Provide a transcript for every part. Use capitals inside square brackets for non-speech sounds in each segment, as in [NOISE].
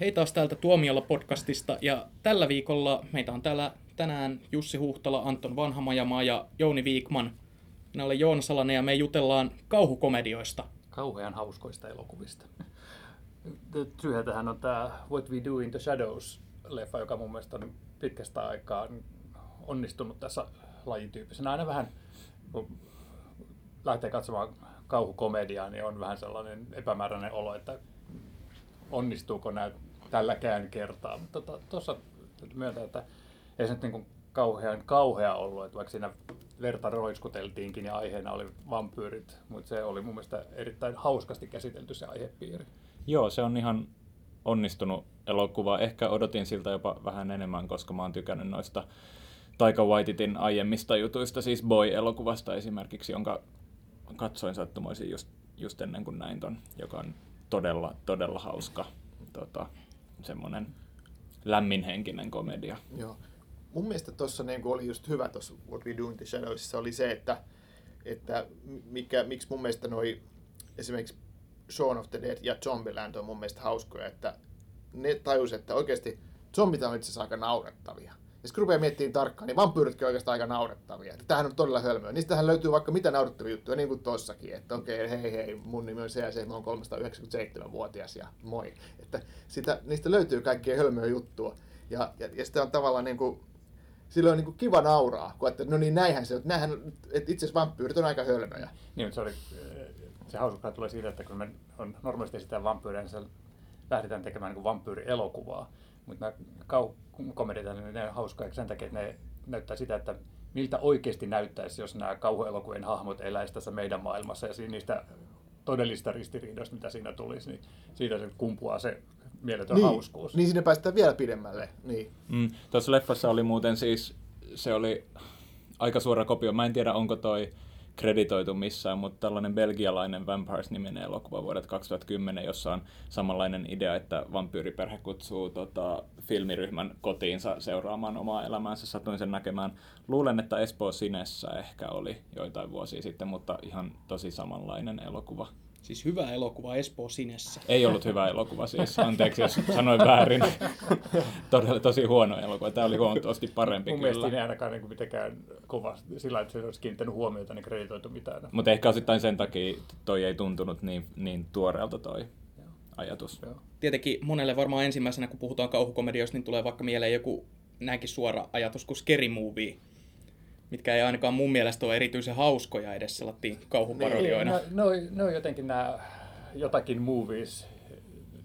Hei taas täältä Tuomiolla podcastista ja tällä viikolla meitä on täällä tänään Jussi Huhtala, Anton Vanhamajamaa ja Jouni Viikman. Minä olen Joona Salanen ja me jutellaan kauhukomedioista. Kauhean hauskoista elokuvista. Syyhän on tämä What We Do in the Shadows-leffa, joka mun mielestä on pitkästä aikaa onnistunut tässä lajityyppisenä. Aina vähän, kun lähtee katsomaan kauhukomediaa, niin on vähän sellainen epämääräinen olo, että onnistuuko nämä tälläkään kertaa. Mutta tuossa tota, myöntää, että ei se nyt niin kauhean kauhea ollut, että vaikka siinä verta roiskuteltiinkin ja aiheena oli vampyyrit, mutta se oli mun mielestä erittäin hauskasti käsitelty se aihepiiri. Joo, se on ihan onnistunut elokuva. Ehkä odotin siltä jopa vähän enemmän, koska mä oon tykännyt noista Taika Waititin aiemmista jutuista, siis Boy-elokuvasta esimerkiksi, jonka katsoin sattumoisin just, just ennen kuin näin ton, joka on todella, todella hauska tota, semmoinen lämminhenkinen komedia. Joo. Mun mielestä tuossa niin oli just hyvä tuossa What We Do in the Shadowsissa oli se, että, että mikä, miksi mun mielestä noi esimerkiksi Shaun of the Dead ja Zombieland on mun mielestä hauskoja, että ne tajus, että oikeasti zombit on itse asiassa aika naurettavia. Ja kun rupeaa miettimään tarkkaan, niin vampyyritkin on oikeastaan aika naurettavia. Tämähän on todella hölmöä. Niistähän löytyy vaikka mitä naurettavia juttuja, niin kuin tossakin. Että okei, okay, hei hei, mun nimi on se ja se, mä oon 397-vuotias ja moi. Että sitä, niistä löytyy kaikkea hölmöä juttua. Ja, ja, ja sitten on tavallaan niin kuin, sillä on niin kuin kiva nauraa, kun että no niin näinhän se, että, näinhän, että itse asiassa vampyyrit on aika hölmöjä. Niin, se oli, se hauska tulee siitä, että kun me on normaalisti sitä vampyyriä, niin lähdetään tekemään niin vampyyrielokuvaa. Mutta nämä kau- komediat, niin ne on hauskoja sen takia, että ne näyttää sitä, että miltä oikeasti näyttäisi, jos nämä kauhuelokuvien hahmot eläisivät tässä meidän maailmassa ja niistä todellista ristiriidoista, mitä siinä tulisi, niin siitä se kumpuaa se mieletön niin, hauskuus. Niin sinne päästään vielä pidemmälle. Niin. Mm, tuossa leffassa oli muuten siis, se oli aika suora kopio. Mä en tiedä, onko toi kreditoitu missään, mutta tällainen belgialainen Vampires-niminen elokuva vuodet 2010, jossa on samanlainen idea, että vampyyriperhe kutsuu tota, filmiryhmän kotiinsa seuraamaan omaa elämäänsä. Satuin sen näkemään. Luulen, että Espoo Sinessä ehkä oli joitain vuosia sitten, mutta ihan tosi samanlainen elokuva. Siis hyvä elokuva Espoo Sinessä. Ei ollut hyvä elokuva siis, anteeksi jos sanoin väärin. Todella tosi huono elokuva. Tämä oli huomattavasti parempi Mun kyllä. mielestä ei ainakaan niin mitenkään kovasti sillä, että se olisi kiinnittänyt huomiota, niin kreditoitu mitään. Mutta ehkä osittain sen takia toi ei tuntunut niin, niin tuoreelta toi Joo. ajatus. Joo. Tietenkin monelle varmaan ensimmäisenä, kun puhutaan kauhukomedioista, niin tulee vaikka mieleen joku näinkin suora ajatus kuin Scary Movie mitkä ei ainakaan mun mielestä ole erityisen hauskoja edes sellaisiin kauhuparodioina. Niin, no, no, no jotenkin nämä jotakin movies,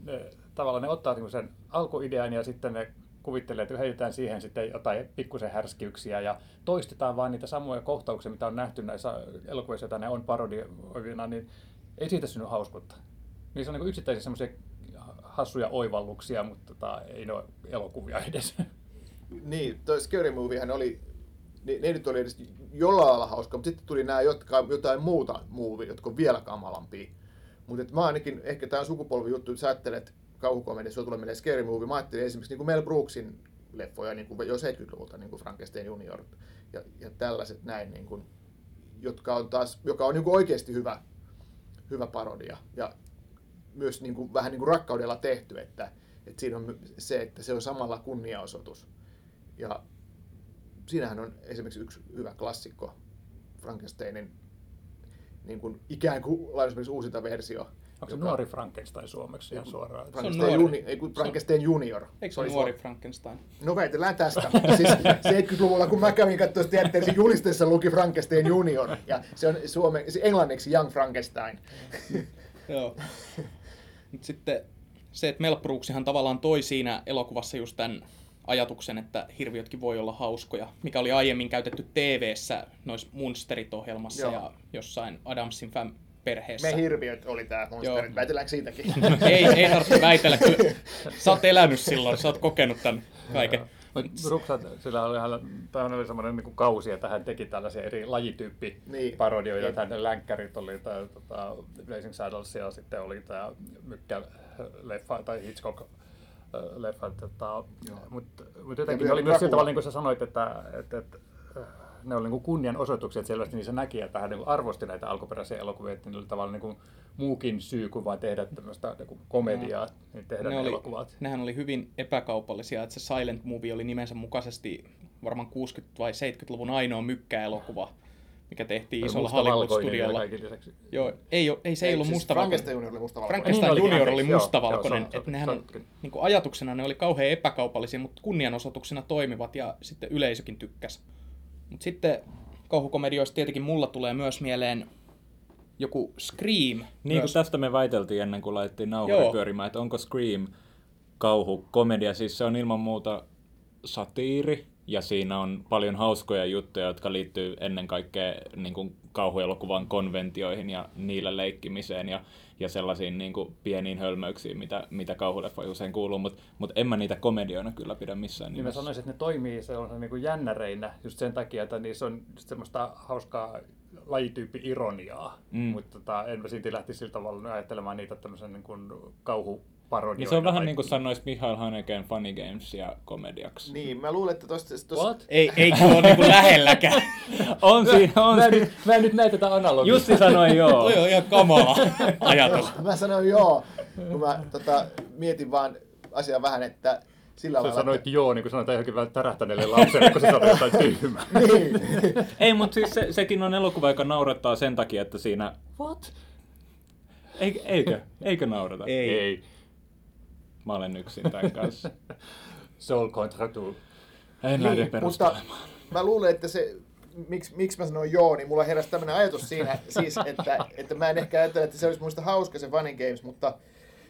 ne, tavallaan ne ottaa niinku sen alkuidean ja sitten ne kuvittelee, että heitetään siihen sitten jotain pikkusen härskiyksiä ja toistetaan vaan niitä samoja kohtauksia, mitä on nähty näissä elokuvissa, joita ne on parodioivina, niin ei siitä synny hauskuutta. Niissä on niin yksittäisiä semmoisia hassuja oivalluksia, mutta tota, ei ne ole elokuvia edes. Niin, toi Scary Moviehän oli ne, ne nyt oli edes jollain lailla hauska, mutta sitten tuli nämä jotka, jotain muuta movie, jotka on vielä kamalampia. Mutta mä ainakin, ehkä tämä sukupolvi juttu, että sä ajattelet kauhukomedia, sulla tulee meille scary movie. Mä ajattelin esimerkiksi niin Mel Brooksin leffoja niin kuin jo 70-luvulta, niin kuin Frankenstein Junior ja, ja tällaiset näin, niin kuin, jotka on taas, joka on niin kuin oikeasti hyvä, hyvä parodia ja myös niin kuin, vähän niin kuin rakkaudella tehty, että, että siinä on se, että se on samalla kunniaosoitus. Ja siinähän on esimerkiksi yksi hyvä klassikko, Frankensteinin niin kuin ikään kuin lainausmerkissä uusinta versio. Onko se joka... nuori Frankenstein suomeksi ihan suoraan? Frankenstein, se on nuori. Juni, ei, kun Frankenstein junior. Eikö se ole nuori Frankenstein? No väitellään tästä. [LAUGHS] siis 70-luvulla, kun mä kävin katsoa teatterissa julisteessa luki Frankenstein junior. Ja se on suome, se englanniksi Young Frankenstein. [LAUGHS] Joo. Mutta sitten se, että Mel Brooksihan tavallaan toi siinä elokuvassa just tämän ajatuksen, että hirviötkin voi olla hauskoja, mikä oli aiemmin käytetty TV-ssä noissa Munsterit-ohjelmassa Joo. ja jossain Adamsin fam perheessä. Me hirviöt oli tää Munsterit, väitelläänkö siitäkin? [LAUGHS] ei, ei tarvitse väitellä, kyllä sä oot elänyt silloin, sä oot kokenut tämän kaiken. Brooks, sillä oli, tämä oli semmoinen niin kausi, että hän teki tällaisia eri lajityyppiparodioita. Niin. Tämän länkkärit oli tämä tota, Blazing Saddles ja sitten oli tämä Mykkä leffa tai Hitchcock leffa. Tota, mutta mut jotenkin oli myös sillä tavalla, niin kuin sä sanoit, että, että, että ne oli niin kunnianosoitukset selvästi, niin se näki, että hän niin arvosti näitä alkuperäisiä elokuvia, että ne oli tavallaan niin kuin muukin syy kuin vain tehdä tämmöistä niin komediaa, niin tehdä ne, ne oli, elokuvat. Nehän oli hyvin epäkaupallisia, että se Silent Movie oli nimensä mukaisesti varmaan 60- vai 70-luvun ainoa mykkäelokuva, mikä tehtiin isolla Hollywood-studiolla. Joo, ei, ole, ei se ei ollut siis mustavalkoinen. Frankenstein Junior oli mustavalkoinen. Frankenstein Niin Junior oli joo, mustavalkoinen. joo, on- että nehän on, niin kuin ajatuksena ne oli kauhean epäkaupallisia, mutta kunnianosoituksena toimivat ja sitten yleisökin tykkäsi. Mutta sitten kauhukomedioista tietenkin mulla tulee myös mieleen joku Scream. Niin kuin myös. tästä me väiteltiin ennen kuin laitettiin nauhoja Joo. pyörimään, että onko Scream kauhu komedia. Siis se on ilman muuta satiiri ja siinä on paljon hauskoja juttuja, jotka liittyy ennen kaikkea niin kuin kauhuelokuvan konventioihin ja niillä leikkimiseen ja, ja sellaisiin niin kuin pieniin hölmöyksiin, mitä, mitä kauhuleffoihin usein kuuluu, mutta mut en mä niitä komedioina kyllä pidä missään Niin mä nimessä. sanoisin, että ne toimii sellaisena niin kuin jännäreinä just sen takia, että niissä on just semmoista hauskaa lajityyppi ironiaa, Mm. mutta tota, en mä silti lähtisi sillä tavalla ajattelemaan niitä tämmöisen niin kuin kauhuparodioina. Niin se on vähän niin kuin sanoisi Mihail Haneken Funny Games ja komediaksi. Niin, mä luulen, että tosta, tosta What? Ei, ei ole niinku lähelläkään. [LAUGHS] On siinä, on Mä siinä. nyt, mä en nyt näe tätä analogiaa. Jussi sanoi joo. Toi on ihan kamala ajatus. [LAUGHS] Mä sanoin joo, kun mä tota, mietin vaan asiaa vähän, että sillä Sä lailla... sanoit joo, niin kuin sanotaan johonkin vähän tärähtäneelle lapselle, kun sä sanoit jotain tyhmää. että, [LAUGHS] niin, Ei, mutta siis se, sekin on elokuva, joka naurattaa sen takia, että siinä... What? Eikö, eikö, eikö naurata? Ei. Ei. Mä olen yksin tämän kanssa. [LAUGHS] Soul contra tout. En lähde niin, mutta mä luulen, että se, miksi, miksi mä sanoin joo, niin mulla heräsi tämmöinen ajatus siinä, [LAUGHS] siis, että, että mä en ehkä ajattele, että se olisi muista hauska se Funny Games, mutta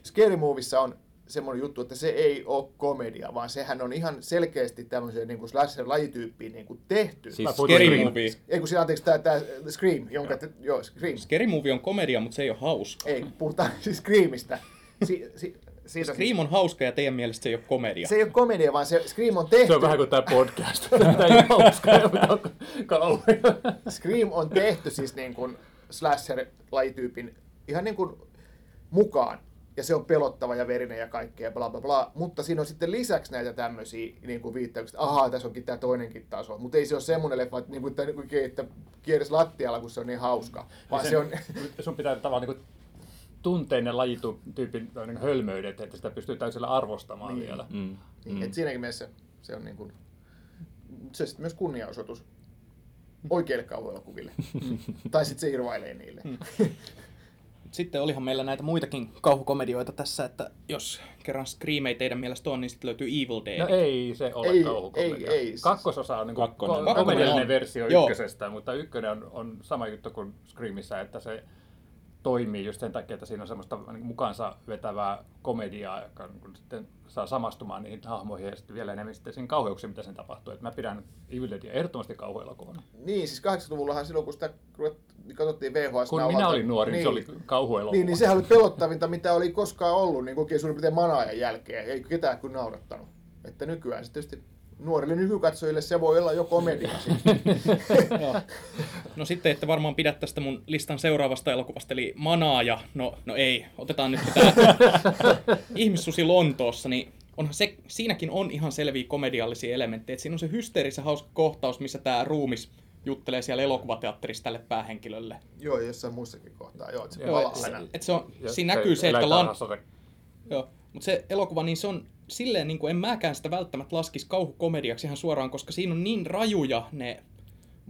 Scary Movissa on semmoinen juttu, että se ei ole komedia, vaan sehän on ihan selkeästi tämmöiseen niin kuin slasher-lajityyppiin niin kuin tehty. Siis Scary Scream. Movie. Ei kun siinä anteeksi tämä, tämä Scream, jonka, te, joo, Scream. Scary Movie on komedia, mutta se ei ole hauska. Ei, puhutaan siis Screamista. Si, si, siitä Scream on hauska ja teidän mielestä se ei ole komedia. Se ei ole komedia, vaan se Scream on tehty. Se on vähän kuin tämä podcast. [LAUGHS] Tämä ei ole hauskaa, mutta on kauheaa. [LAUGHS] Scream on tehty siis niin kuin slasher-lajityypin ihan niin kuin mukaan. Ja se on pelottava ja verinen ja kaikkea, bla bla bla. Mutta siinä on sitten lisäksi näitä tämmöisiä niin kuin viittauksia, että ahaa, tässä onkin tämä toinenkin taso. Mutta ei se ole semmoinen leffa, että, niin kuin, että, kuin, että kierres lattialla, kun se on niin hauska. Vaan se on, [LAUGHS] Sun pitää tavallaan niin tunteen ne lajityypin niin hölmöydet, että sitä pystyy täysillä arvostamaan Niin. vielä. Mm. niin, että siinäkin mielessä se on niin kuin, se sitten myös kunniaosoitus oikeille kauhuelokuville. [LAUGHS] tai sitten se irvailee niille. [LAUGHS] Sitten olihan meillä näitä muitakin kauhukomedioita tässä, että jos kerran Scream ei teidän mielestä on, niin sitten löytyy Evil Dead. No ei se ole Ei, kauhukomedia. ei, ei, siis- Kakkososa on niin Kakkonen. ko- Kakkonen komediallinen versio Joo. ykkösestä, mutta ykkönen on, on sama juttu kuin Screamissa, että se toimii just sen takia, että siinä on semmoista niin mukaansa vetävää komediaa, joka niin kuin sitten saa samastumaan niihin hahmoihin ja sitten vielä enemmän sitten siihen kauheuksiin, mitä sen tapahtuu. Et mä pidän Evil Deadia ehdottomasti kauhuelokuvana. Niin, siis 80-luvullahan silloin, kun sitä katsottiin VHS Kun minä olin nuori, niin, se oli kauhuelokuva. Niin, niin sehän oli pelottavinta, mitä oli koskaan ollut, niin oikein suurin piirtein manaajan jälkeen. Ei ketään kuin naurattanut. Että nykyään se tietysti nuorille nykykatsojille se voi olla jo komedia. [LAUGHS] No sitten ette varmaan pidä tästä mun listan seuraavasta elokuvasta, eli Manaaja. No, no ei, otetaan nyt tämä [LAUGHS] Ihmissusi Lontoossa, niin onhan se, siinäkin on ihan selviä komediallisia elementtejä. Et siinä on se hysteerisen hauska kohtaus, missä tämä ruumis juttelee siellä elokuvateatterissa tälle päähenkilölle. Joo, jossain muussakin kohtaa. Joo, että se Joo, et, aina. et se on, siinä näkyy se, että lan, se- Joo, mutta se elokuva, niin se on silleen, niin kuin en mäkään sitä välttämättä laskisi kauhukomediaksi ihan suoraan, koska siinä on niin rajuja ne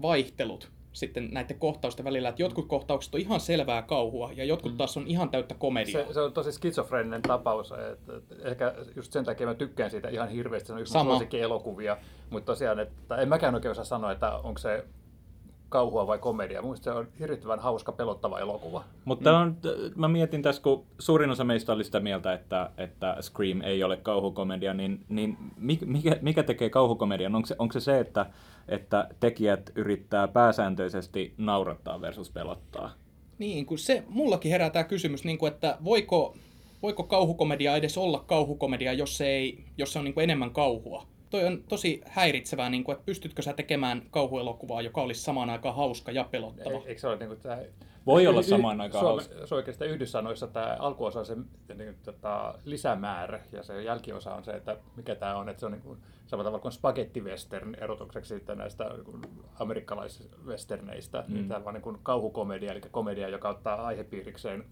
vaihtelut sitten näiden kohtausten välillä, että jotkut kohtaukset on ihan selvää kauhua ja jotkut taas on ihan täyttä komediaa. Se, se on tosi skitsofreeninen tapaus. Että, ehkä just sen takia mä tykkään siitä ihan hirveästi. Se on yksi suosikkielokuvia. Mutta tosiaan, että en mäkään oikein osaa sanoa, että onko se kauhua vai komedia. Mun mielestä se on hirvittävän hauska, pelottava elokuva. Mutta on, mä mietin tässä, kun suurin osa meistä oli sitä mieltä, että, että Scream ei ole kauhukomedia, niin, niin mikä, mikä- mikä tekee kauhukomedian? Onko se, onko se se, että, että tekijät yrittää pääsääntöisesti naurattaa versus pelottaa? Niin, kun se, mullakin herää tämä kysymys, niin kuin, että voiko, voiko kauhukomedia edes olla kauhukomedia, jos se, ei, jos se on niin kuin enemmän kauhua? Toi on tosi häiritsevää, niin kuin, että pystytkö sä tekemään kauhuelokuvaa, joka olisi samaan aikaan hauska ja pelottava. Ei, eikö se ole niin kuin, tämä voi olla samaan aikaan Suome, hauska. Se oikeastaan Yhdyssanoissa tämä alkuosa on se niin, tota, lisämäärä ja se jälkiosa on se, että mikä tämä on, että se on niin kuin, samalla tavalla kuin spagetti-western erotukseksi sitten näistä niin amerikkalaiswesterneistä. Mm. Niin tämä on niin kuin kauhukomedia, eli komedia, joka ottaa aihepiirikseen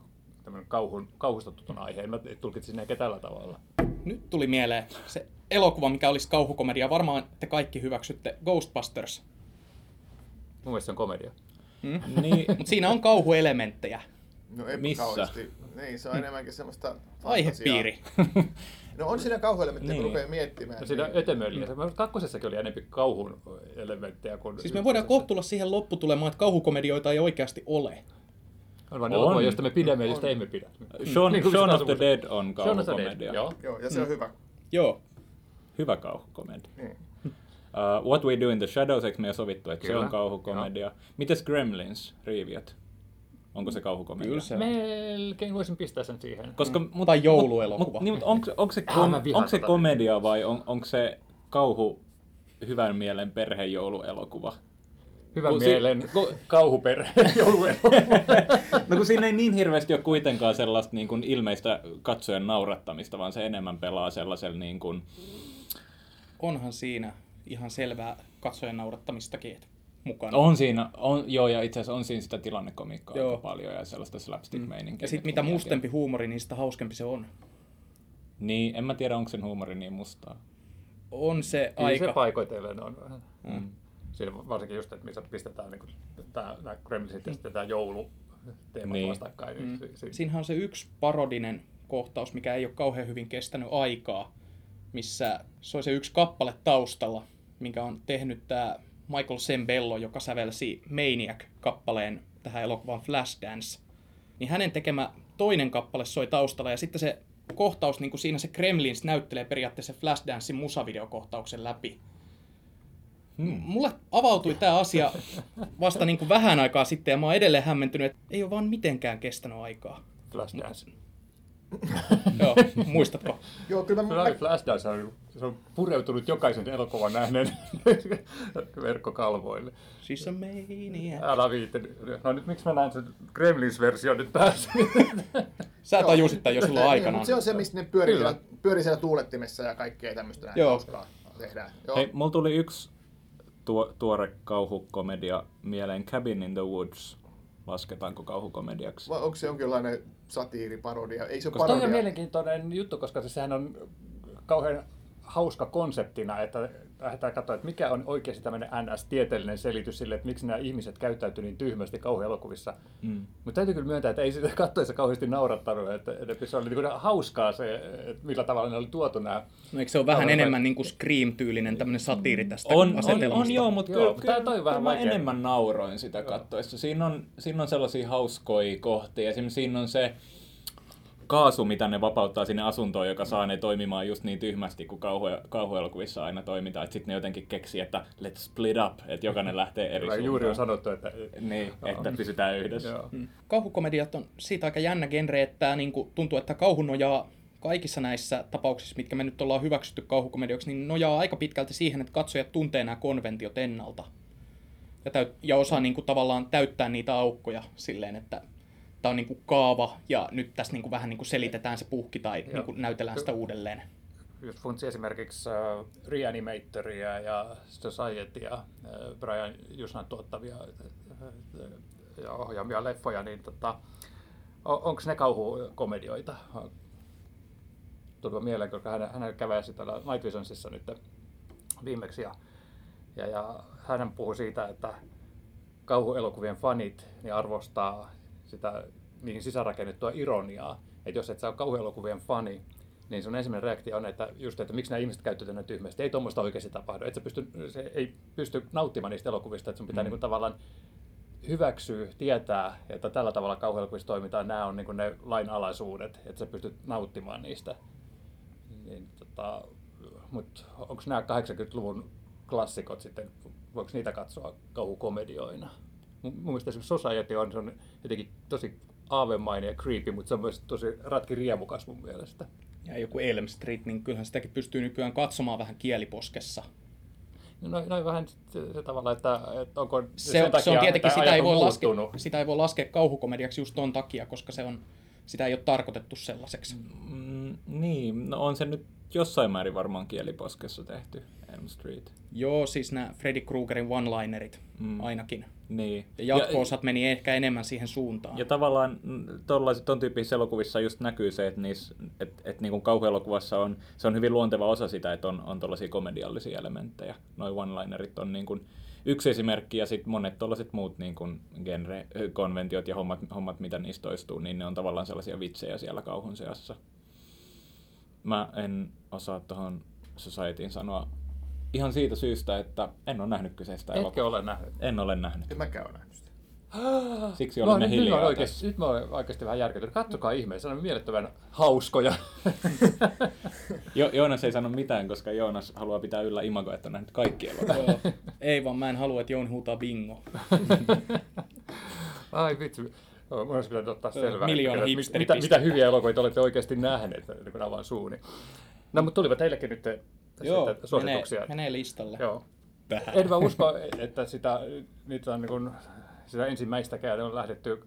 kauhun, kauhusta tutun aiheen. Mä tulkitsin ne tällä tavalla. Nyt tuli mieleen se elokuva, mikä olisi kauhukomedia. Varmaan te kaikki hyväksytte Ghostbusters. Mun mielestä se on komedia. Mm? Niin, Mutta siinä on kauhuelementtejä. No ei Missä? kauheasti. Niin, se on enemmänkin semmoista fantasiaa. Aihepiiri. [LAUGHS] No on siinä kauhuelementtejä, kun Niin. rupeaa miettimään. Ja siinä niin- ötömöliä. Mm. Kakkosessakin oli enemmän kauhun elementtejä kuin... Siis me voidaan kohta tulla siihen lopputulemaan, että kauhukomedioita ei oikeasti ole. On vain On. elokuva, josta me pidämme ja josta emme pidä. Shaun, Niin Shaun of the. Dead on kauhukomedia. Joo. Joo, ja se on hyvä. Joo. Hyvä kauhukomedia. Niin. [LAUGHS] Uh, What We Do in the Shadows, eikö me jo sovittu, että Kyllä. se on kauhukomedia. Mites Gremlins, Riiviöt? Onko se kauhukomedia? Kyllä se on. Melkein voisin pistää sen siihen. Koska, Mm. Tai jouluelokuva. Mut, niin, mutta onko, onko, se, Ah, kom, vihaan onko se tota. komedia vai on, onko se kauhu hyvän mielen perhejouluelokuva? Hyvän kun si- mielen kun- kauhuperhe jouluelokuva. [LAUGHS] No kun siinä ei niin hirveästi ole kuitenkaan sellaista niin kuin ilmeistä katsojan naurattamista, vaan se enemmän pelaa sellaisella niin kuin, Onhan siinä ihan selvää katsojen naurattamistakin että mukana. on siinä, on, joo ja itse asiassa on siinä sitä tilannekomiikkaa Joo. aika paljon ja sellaista slapstick-meininkiä. Ja sitten mitä mustempi huumori, niin sitä hauskempi se on. Niin, en mä tiedä onko sen huumori niin mustaa. On se Kyllä aika... se paikoitellen on vähän. Mm. Siinä varsinkin just, että missä pistetään niin tämä, nämä Gremlinsit ja sitten tämä joulu teemat Niin. vastakkain. Niin. Mm. si- si- Siinähän on se yksi parodinen kohtaus, mikä ei ole kauhean hyvin kestänyt aikaa, missä se on se yksi kappale taustalla, minkä on tehnyt tämä Michael Sembello, joka sävelsi Maniac-kappaleen tähän elokuvaan Flashdance. Niin hänen tekemä toinen kappale soi taustalla ja sitten se kohtaus, niin kuin siinä se Kremlins näyttelee periaatteessa Flashdancein musavideokohtauksen läpi. Hmm. Mulle avautui tämä asia vasta niin kuin vähän aikaa sitten ja mä oon edelleen hämmentynyt, että ei ole vaan mitenkään kestänyt aikaa. Flashdance. Joo, muistatko? Joo, kyllä mä, oli Flashdance on, se on pureutunut jokaisen elokuvan nähneen [LAUGHS] verkkokalvoille. She's a maniac. Älä viitti. No nyt miksi mä näen sen Gremlins-versio nyt päässä? [LAUGHS] Sä tajusit tämän jo silloin Niin, aikanaan. mutta se on se, mistä ne pyörii, siellä, pyörii siellä tuulettimessa ja kaikkea tämmöistä näin Joo. tehdään. Joo. Hei, mulla tuli yksi tuo, tuore kauhukomedia mieleen, Cabin in the Woods. Lasketaanko kauhukomediaksi? Vai onko se jonkinlainen satiiriparodia? Ei se toi on parodia. mielenkiintoinen juttu, koska se, sehän on kauhean hauska konseptina, että lähdetään katsoa, että mikä on oikeasti tämmöinen NS-tieteellinen selitys sille, että miksi nämä ihmiset käyttäytyy niin tyhmästi kauhuelokuvissa. Mm. Mutta täytyy kyllä myöntää, että ei sitä katsoessa kauheasti naurattanut, että, että se oli niin hauskaa se, että millä tavalla ne oli tuotu nämä. No, eikö se ole vähän Kauhean- enemmän niin kuin Scream-tyylinen tämmöinen satiiri tästä On, on, asetelmasta? on joo, mutta Joo, kyllä, mutta kyllä, tää toi on vähän kyllä mä vaikea. enemmän nauroin sitä kattoessa. Siinä on, siinä on sellaisia hauskoja kohtia. Esimerkiksi siinä on se kaasu, mitä ne vapauttaa sinne asuntoon, joka saa ne toimimaan just niin tyhmästi kuin kauhu, kauhuelokuvissa aina toimitaan. Että sitten ne jotenkin keksii, että let's split up, että jokainen lähtee eri Kyllä suuntaan. juuri on sanottu, että Niin, että pysytään yhdessä. Joo. Mm. Kauhukomediat on siitä aika jännä genre, että tää niin kuin, tuntuu, että kauhu nojaa kaikissa näissä tapauksissa, mitkä me nyt ollaan hyväksytty kauhukomedioiksi, niin nojaa aika pitkälti siihen, että katsojat tuntee nämä konventiot ennalta. Ja, täyt- ja osaa niin kuin, tavallaan täyttää niitä aukkoja silleen, että tämä on niin kuin kaava ja nyt tässä niin kuin, vähän niin kuin selitetään se puhki tai niin kuin, näytellään sitä uudelleen. Just funtsi esimerkiksi uh, Reanimatoria ja Societya, uh, Brian Jusnan tuottavia uh, ja ohjaamia leffoja, niin tota, onko ne kauhukomedioita? Tuli mieleen, koska hän, hän käväsi täällä Night Visionsissa nyt viimeksi ja, ja, ja hän puhui siitä, että kauhuelokuvien fanit niin arvostaa sitä niihin sisäänrakennettua ironiaa. Että jos et sä ole kauhuelokuvien fani, niin sun ensimmäinen reaktio on, että just, että miksi nämä ihmiset käyttävät näin tyhmästi. Ei tuommoista oikeasti tapahdu. Et sä pysty, se ei pysty nauttimaan niistä elokuvista, että sun pitää mm. niin tavallaan hyväksyä, tietää, että tällä tavalla kauhuelokuvissa toimitaan. Nämä on niin ne lainalaisuudet, että sä pystyt nauttimaan niistä. Niin, tota, mutta onko nämä 80-luvun klassikot sitten, voiko niitä katsoa kauhukomedioina? Mun, mun mielestä esimerkiksi Society on, se on jotenkin tosi aavemainen ja creepy, mutta se on myös tosi ratki riemukas mun mielestä. Ja joku Elm Street, niin kyllähän sitäkin pystyy nykyään katsomaan vähän kieliposkessa. Noin noi vähän se, se tavalla, että, että onko Se, sen on, takia, se on tietenkin, sitä ei, voi laskea, muuttunut. sitä ei voi laskea kauhukomediaksi just ton takia, koska se on, sitä ei ole tarkoitettu sellaiseksi. Mm, niin, no on se nyt jossain määrin varmaan kieliposkessa tehty, Elm Street. Joo, siis nämä Freddy Kruegerin one-linerit Mm. ainakin. Niin. Ja jatko-osat meni ehkä enemmän siihen suuntaan. Ja tavallaan ton tyyppisissä elokuvissa just näkyy se, että, niissä, että, että niin kuin kauhuelokuvassa on, se on hyvin luonteva osa sitä, että on, on tollaisia komediallisia elementtejä. Noin one-linerit on niin kuin yksi esimerkki ja sitten monet tollaiset muut niin kuin genre-konventiot ja hommat, hommat, mitä niistä toistuu, niin ne on tavallaan sellaisia vitsejä siellä kauhun seassa. Mä en osaa tuohon Societyin sanoa ihan siitä syystä, että en ole nähnyt kyseistä Etkö elokuvaa. ole nähnyt? En ole nähnyt. En mäkään ole nähnyt sitä. [GASPS] Siksi olemme nyt, mä hiljaa oikeasti, nyt mä oon oikeasti vähän järkytynyt. Katsokaa ihmeessä, se on mielettömän hauskoja. [LAUGHS] Jo, Joonas ei sano mitään, koska Joonas haluaa pitää yllä imagoa, että on nähnyt kaikki elokuvat. [LAUGHS] Ei vaan mä en halua, että Jouni huutaa bingo. [LAUGHS] Ai vitsi. No, mun olisi pitänyt ottaa selvää. miljoona mitä, mitä hyviä elokuvia olette oikeasti nähneet, kuin avaan suuni. No, mutta tulivat teillekin nyt te- Joo, sitten menee, suosituksia. menee listalle. Joo. En mä usko, [LAUGHS] että sitä, niitä on niin kuin, sitä ensimmäistäkään on lähdetty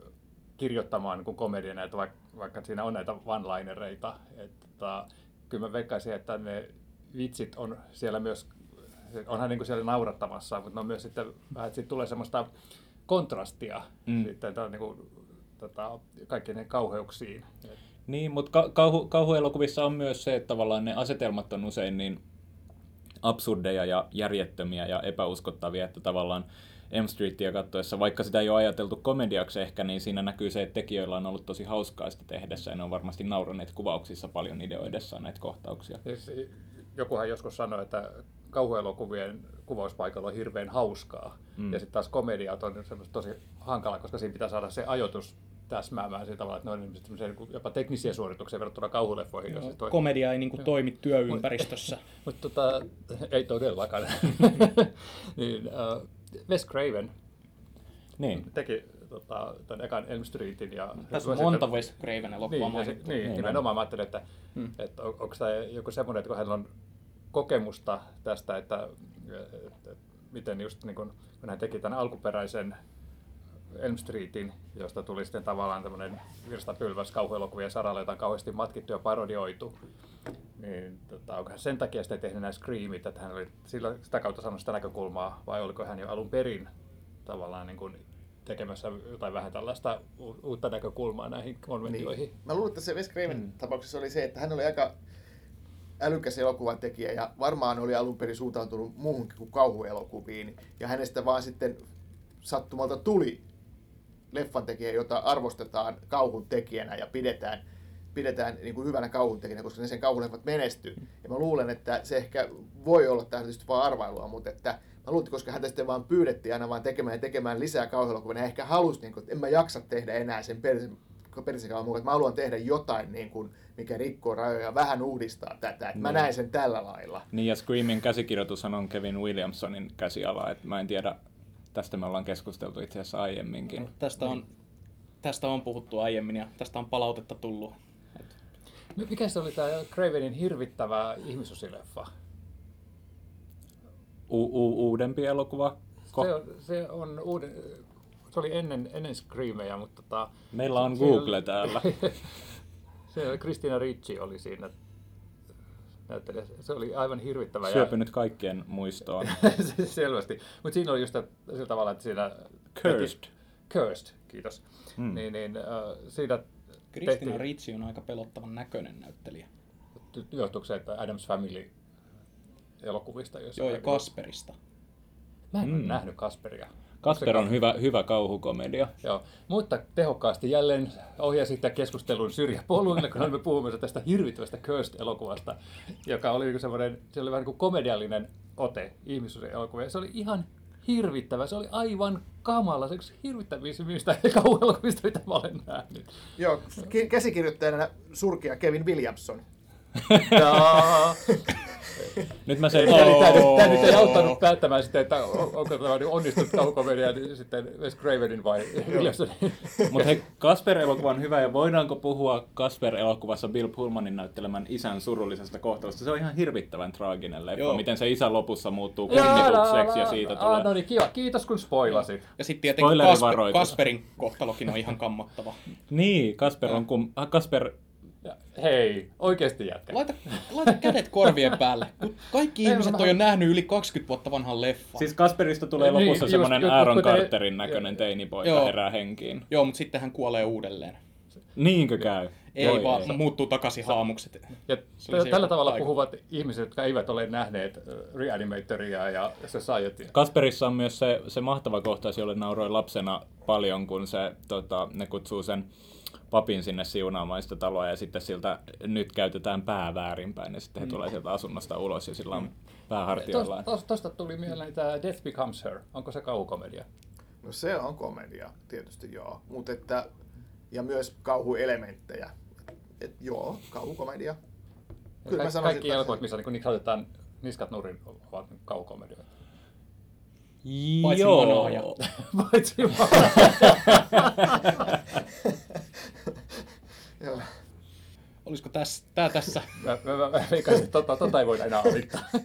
kirjoittamaan niin komediana, että vaikka, vaikka siinä on näitä one-linereita. Että, tota, kyllä mä veikkaisin, että ne vitsit on siellä myös, onhan niin kuin siellä naurattamassa, mutta ne on myös sitten vähän, että siitä tulee semmoista kontrastia Mm. sitten tota, niin kuin, tota, kaikkien ne kauheuksiin. Niin, mutta ka- kauhu- kauhuelokuvissa on myös se, että tavallaan ne asetelmat on usein niin absurdeja ja järjettömiä ja epäuskottavia, että tavallaan M Streetia katsoessa, vaikka sitä ei ole ajateltu komediaksi ehkä, niin siinä näkyy se, että tekijöillä on ollut tosi hauskaa sitä tehdessä ja ne on varmasti nauraneet kuvauksissa paljon ideoidessaan näitä kohtauksia. Siis jokuhan joskus sanoi, että kauhuelokuvien kuvauspaikalla on hirveän hauskaa. Mm. Ja sitten taas komediat on tosi hankala, koska siinä pitää saada se ajoitus täsmäämään sillä tavalla, että ne on niin kuin jopa teknisiä suorituksia verrattuna kauhuleffoihin. Joo, toi- Komedia ei niinku toimi työympäristössä. [LAUGHS] Mutta tota, [LAUGHS] ei todellakaan. [LAUGHS] niin, uh, Wes Craven Niin, teki tota, tämän ekan Elm Streetin. Ja Tässä on sitten- monta Wes Craven elokuvaa niin, mainittu. niin, Niin nimenomaan mä ajattelin, että, Hmm. että on, onko tämä joku semmoinen, että kun hänellä on kokemusta tästä, että, että, että miten just niin kun, kun hän teki tämän alkuperäisen Elm Streetin, josta tuli sitten tavallaan tämmöinen virstapylväs kauhuelokuvien saralla, jota on kauheasti matkittu ja parodioitu. Niin tota, onko hän sen takia sitten tehnyt nämä Screamit, että hän oli sillä, sitä kautta saanut sitä näkökulmaa, vai oliko hän jo alun perin tavallaan niin kuin tekemässä jotain vähän tällaista uutta näkökulmaa näihin konventioihin? Niin. Mä luulen, että se Wes Craven Mm. tapauksessa oli se, että hän oli aika älykäs elokuvan tekijä ja varmaan oli alun perin suuntautunut muuhunkin kuin kauhuelokuviin. Ja hänestä vaan sitten sattumalta tuli leffan tekijä, jota arvostetaan kauhun tekijänä ja pidetään, pidetään niin kuin hyvänä kauhun tekijänä, koska ne sen kauhuleffat menestyy. Ja mä luulen, että se ehkä voi olla tämä tietysti vaan arvailua, mutta että mä luulen, koska häntä sitten vaan pyydettiin aina vaan tekemään ja tekemään lisää kauhuelokuvia, niin ehkä halusi, niin kuin, että en mä jaksa tehdä enää sen perisen persikaavan mukaan, että mä haluan tehdä jotain, niin kuin, mikä rikkoo rajoja ja vähän uudistaa tätä. Että mä Niin. näen sen tällä lailla. niin ja Screamin käsikirjoitushan on Kevin Williamsonin käsiala, että mä en tiedä, tästä me ollaan keskusteltu itse asiassa aiemminkin. Tästä on, tästä on puhuttu aiemmin ja tästä on palautetta tullut. Mikä se oli tämä Cravenin hirvittävä ihmisosileffa? U- u- uudempi elokuva. Ko- Se on, se on uuden, se oli ennen, ennen Screameja, mutta tota, Meillä on se- Google se, täällä. [LAUGHS] Se oli Christina Ricci oli siinä näyttelijä. Se oli aivan hirvittävä. ja- Syöpynyt kaikkien muistoon. [LAUGHS] Se Selvästi. Mutta siinä oli just sillä tavalla, että siinä... Cursed. Cursed, kiitos. Mm. Mm. Niin, niin äh, siinä Kristina tehtiin, Ricci on aika pelottavan näköinen näyttelijä. johtuuko se, että Adams Family elokuvista, jos Joo, ja Kasperista. Mä en mm. Mm. ole nähnyt Kasperia. Kasper on hyvä, hyvä kauhukomedia. Joo, mutta tehokkaasti jälleen ohjasi tämän keskustelun syrjäpoluille, kun olemme puhumassa tästä hirvittävästä Cursed-elokuvasta, joka oli niin semmoinen, se oli vähän niin kuin komediallinen ote ihmisosa-elokuvia. Se oli ihan hirvittävä, se oli aivan kamala, se yksi hirvittävimmistä [LAUGHS] kauhuelokuvista, mitä mä olen nähnyt. Joo, ki- käsikirjoittajana surkia Kevin Williamson. [LAUGHS] [LAUGHS] Nyt mä Tämä, selitän. tämä, nyt- tämä nyt ei auttanut päättämään sitten, että on- onko tämä onnistunut kaukomedia niin sitten Wes Cravenin vai. [LAUGHS] Mutta hei, Kasper-elokuva on hyvä ja voidaanko puhua Kasper-elokuvassa Bill Pullmanin näyttelemän isän surullisesta kohtalosta? Se on ihan hirvittävän traaginen leffa, Joo. miten se isä lopussa muuttuu kummitukseksi ja siitä Ah, no tulee... niin, kiva. Kiitos kun spoilasit. Ja sitten tietenkin Kasper. Kasperin kohtalokin on ihan kammottava. Niin, Kasper on kum... ah, Kasper... Ja, hei, oikeasti jätkä. Laita, laita kädet korvien päälle. Kaikki Ei, ihmiset mä- on jo nähnyt yli 20 vuutta vanhan leffan. Siis Kasperista tulee Niin, lopussa just- semmoinen just- Aaron kuten- Carterin näköinen teinipoika Joo. herää henkiin. Joo, mutta sitten hän kuolee uudelleen. Niinkö käy? Ei Voi vaan, muuttuu takaisin haamukset. Ja Se oli se tällä tavalla taika. puhuvat ihmiset, jotka eivät ole nähneet äh, Reanimatoria ja Societya. Kasperissa on myös se, se mahtava kohtaus, jolle nauroin lapsena paljon, kun se, tota, ne kutsuu sen papin sinne siunaamaan sitä taloa ja sitten siltä nyt käytetään pää väärinpäin ja sitten he tulee sieltä asunnosta ulos ja sillä on pää hartioillaan. Tuosta, tuosta tuli mieleen tämä Death Becomes Her. Onko se kauhukomedia? No se on komedia, tietysti joo. Mut että, ja myös kauhuelementtejä. Et, joo, kauhukomedia. Kyllä mä sanoisin, kaikki että- elokuvat, missä niin niitä otetaan niskat nurin, ovat kauhukomedioita. Paitsi Joo. Manaaja. [LAUGHS] Paitsi [LAUGHS] Joo. Olisiko tässä, tää tässä? Mä, mä, mä, mä että tota, tota ei voida enää avittaa. [LAUGHS]